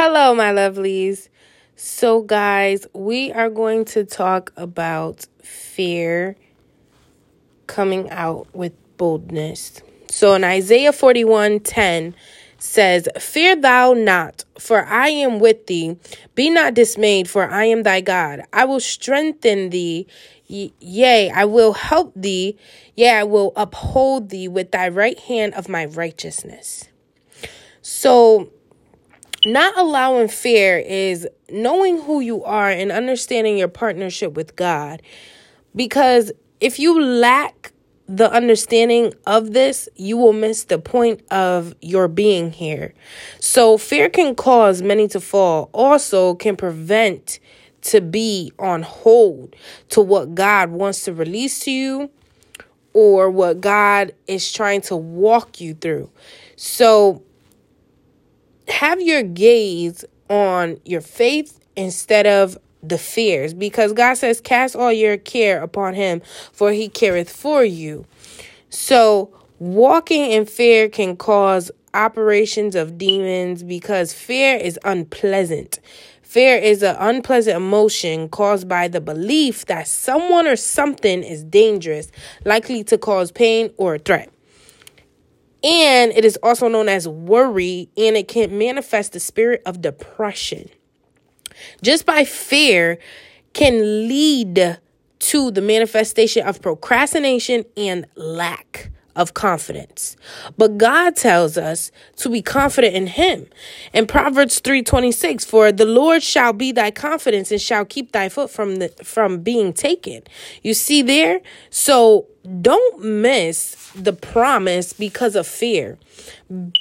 Hello, my lovelies. So, guys, we are going to talk about fear coming out with boldness. So, in Isaiah 41 10 says, Fear thou not, for I am with thee. Be not dismayed, for I am thy God. I will strengthen thee. Yea, I will help thee. Yea, I will uphold thee with thy right hand of my righteousness. So, not allowing fear is knowing who you are and understanding your partnership with God. Because if you lack the understanding of this, you will miss the point of your being here. So, fear can cause many to fall, also, can prevent to be on hold to what God wants to release to you or what God is trying to walk you through. So, have your gaze on your faith instead of the fears because God says, Cast all your care upon him, for he careth for you. So, walking in fear can cause operations of demons because fear is unpleasant. Fear is an unpleasant emotion caused by the belief that someone or something is dangerous, likely to cause pain or a threat. And it is also known as worry, and it can manifest the spirit of depression. Just by fear can lead to the manifestation of procrastination and lack of confidence. But God tells us to be confident in him. In Proverbs 3:26, for the Lord shall be thy confidence and shall keep thy foot from the from being taken. You see there? So don't miss the promise because of fear.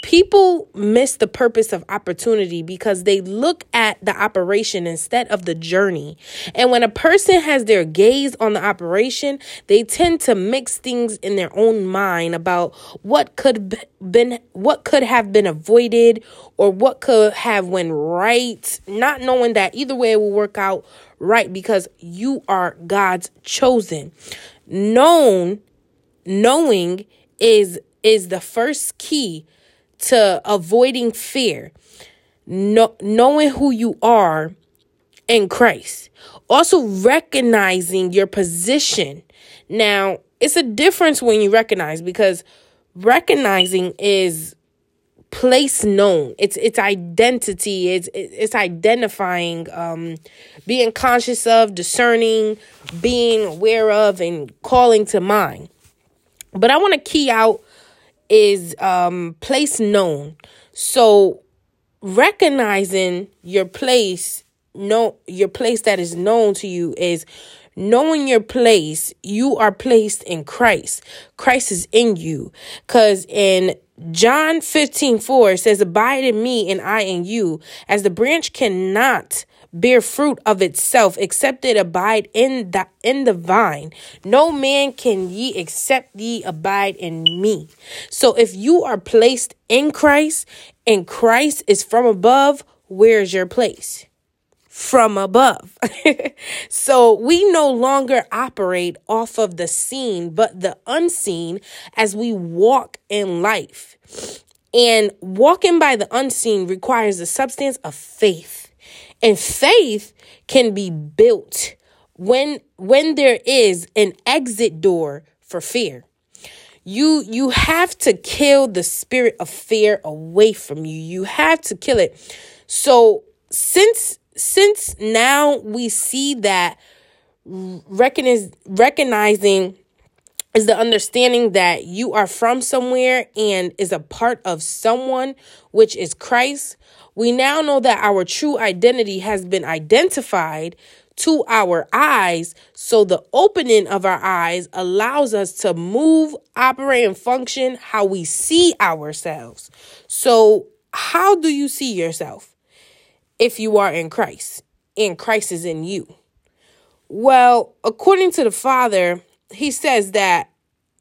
People miss the purpose of opportunity because they look at the operation instead of the journey. And when a person has their gaze on the operation, they tend to mix things in their own mind about what could been what could have been avoided or what could have went right, not knowing that either way it will work out right because you are God's chosen known knowing is is the first key to avoiding fear. No, knowing who you are in Christ. Also recognizing your position. Now it's a difference when you recognize because recognizing is place known. It's it's identity. It's it's identifying um being conscious of discerning being aware of and calling to mind. But i want to key out is um place known. So recognizing your place no your place that is known to you is knowing your place you are placed in christ. Christ is in you. Because in John 15, 4 says, Abide in me and I in you, as the branch cannot bear fruit of itself except it abide in the in the vine no man can ye except ye abide in me. So if you are placed in christ and christ is from above where's your place from above. so we no longer operate off of the seen, but the unseen as we walk in life. And walking by the unseen requires the substance of faith. And faith can be built when when there is an exit door for fear. You you have to kill the spirit of fear away from you. You have to kill it. So since since now we see that recognizing is the understanding that you are from somewhere and is a part of someone, which is Christ. We now know that our true identity has been identified to our eyes. So the opening of our eyes allows us to move, operate, and function how we see ourselves. So, how do you see yourself? If you are in Christ and Christ is in you? Well, according to the Father, he says that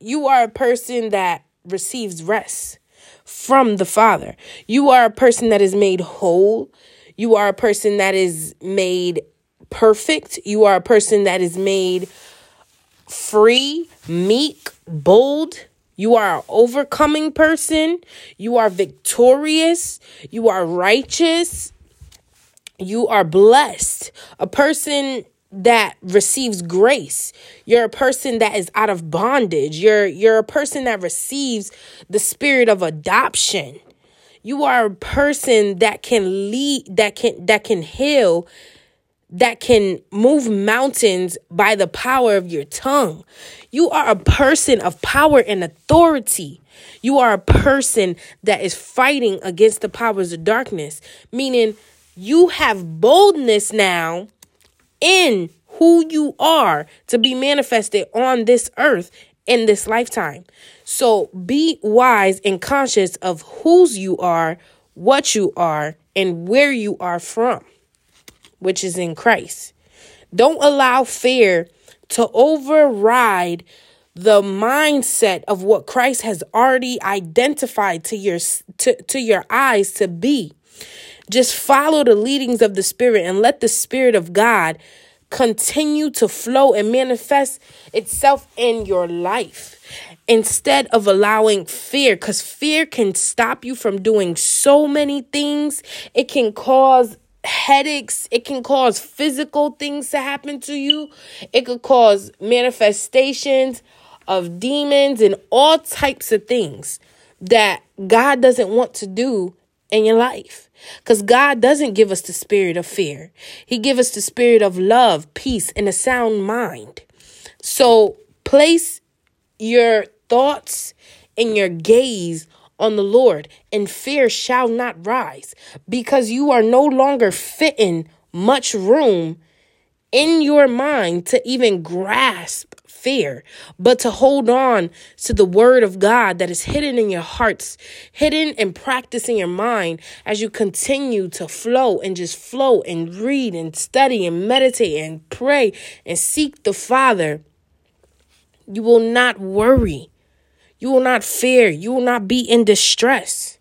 you are a person that receives rest from the Father. You are a person that is made whole. You are a person that is made perfect. You are a person that is made free, meek, bold. You are an overcoming person. You are victorious. You are righteous You are blessed. A person that receives grace. You're a person that is out of bondage. You're you're a person that receives the spirit of adoption. You are a person that can lead that can that can heal that can move mountains by the power of your tongue. You are a person of power and authority. You are a person that is fighting against the powers of darkness, meaning you have boldness now in who you are to be manifested on this earth in this lifetime. So be wise and conscious of whose you are, what you are, and where you are from which is in Christ. Don't allow fear to override the mindset of what Christ has already identified to your to, to your eyes to be. Just follow the leadings of the Spirit and let the Spirit of God continue to flow and manifest itself in your life instead of allowing fear because fear can stop you from doing so many things it can cause headaches. It can cause physical things to happen to you. It could cause manifestations of demons and all types of things that God doesn't want to do in your life. Because God doesn't give us the spirit of fear, He gives us the spirit of love, peace, and a sound mind. So place your thoughts and your gaze on the Lord, and fear shall not rise, because you are no longer fitting much room in your mind to even grasp fear, but to hold on to the word of God that is hidden in your hearts, hidden and practice in your mind as you continue to flow and just flow and read and study and meditate and pray and seek the Father. You will not worry you will not fear. You will not be in distress.